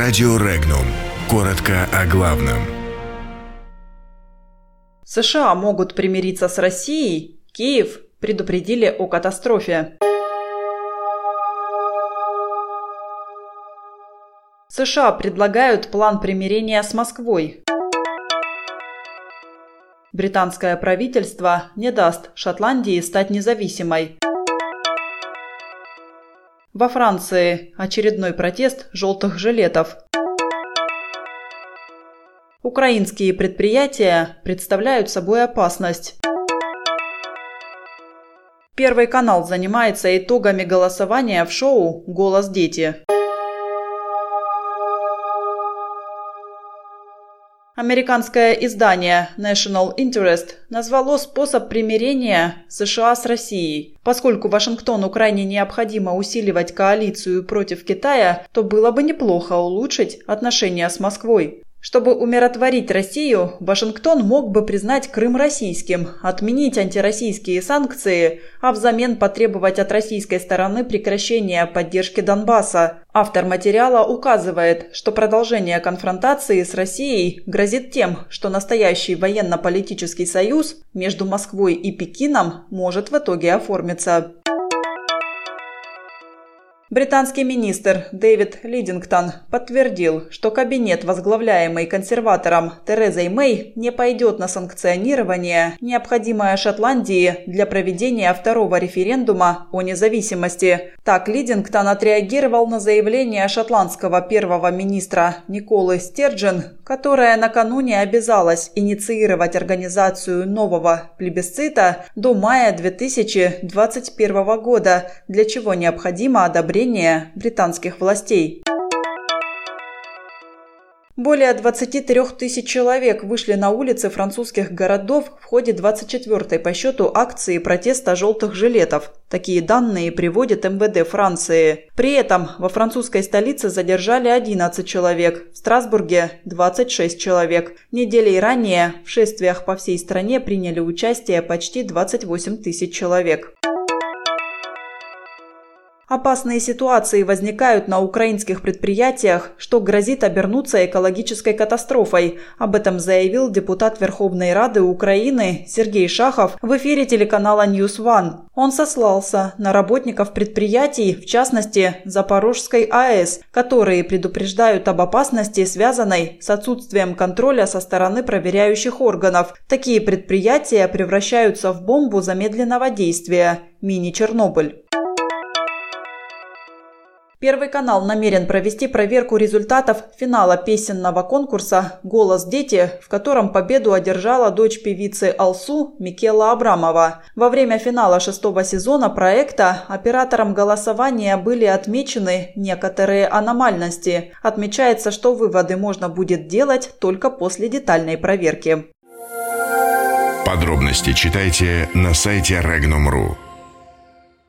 Радио Регнум. Коротко о главном. США могут примириться с Россией. Киев предупредили о катастрофе. США предлагают план примирения с Москвой. Британское правительство не даст Шотландии стать независимой. Во Франции очередной протест желтых жилетов. Украинские предприятия представляют собой опасность. Первый канал занимается итогами голосования в шоу «Голос дети». Американское издание National Interest назвало способ примирения США с Россией. Поскольку Вашингтону крайне необходимо усиливать коалицию против Китая, то было бы неплохо улучшить отношения с Москвой. Чтобы умиротворить Россию, Вашингтон мог бы признать Крым российским, отменить антироссийские санкции, а взамен потребовать от российской стороны прекращения поддержки Донбасса. Автор материала указывает, что продолжение конфронтации с Россией грозит тем, что настоящий военно-политический союз между Москвой и Пекином может в итоге оформиться. Британский министр Дэвид Лидингтон подтвердил, что кабинет, возглавляемый консерватором Терезой Мэй, не пойдет на санкционирование, необходимое Шотландии для проведения второго референдума о независимости. Так Лидингтон отреагировал на заявление шотландского первого министра Николы Стерджин, которая накануне обязалась инициировать организацию нового плебисцита до мая 2021 года, для чего необходимо одобрение британских властей. Более 23 тысяч человек вышли на улицы французских городов в ходе 24-й по счету акции протеста желтых жилетов. Такие данные приводит МВД Франции. При этом во французской столице задержали 11 человек, в Страсбурге – 26 человек. Неделей ранее в шествиях по всей стране приняли участие почти 28 тысяч человек. Опасные ситуации возникают на украинских предприятиях, что грозит обернуться экологической катастрофой. Об этом заявил депутат Верховной Рады Украины Сергей Шахов в эфире телеканала News One. Он сослался на работников предприятий, в частности Запорожской АЭС, которые предупреждают об опасности, связанной с отсутствием контроля со стороны проверяющих органов. Такие предприятия превращаются в бомбу замедленного действия – мини-Чернобыль. Первый канал намерен провести проверку результатов финала песенного конкурса «Голос дети», в котором победу одержала дочь певицы Алсу Микела Абрамова. Во время финала шестого сезона проекта оператором голосования были отмечены некоторые аномальности. Отмечается, что выводы можно будет делать только после детальной проверки. Подробности читайте на сайте Regnum.ru.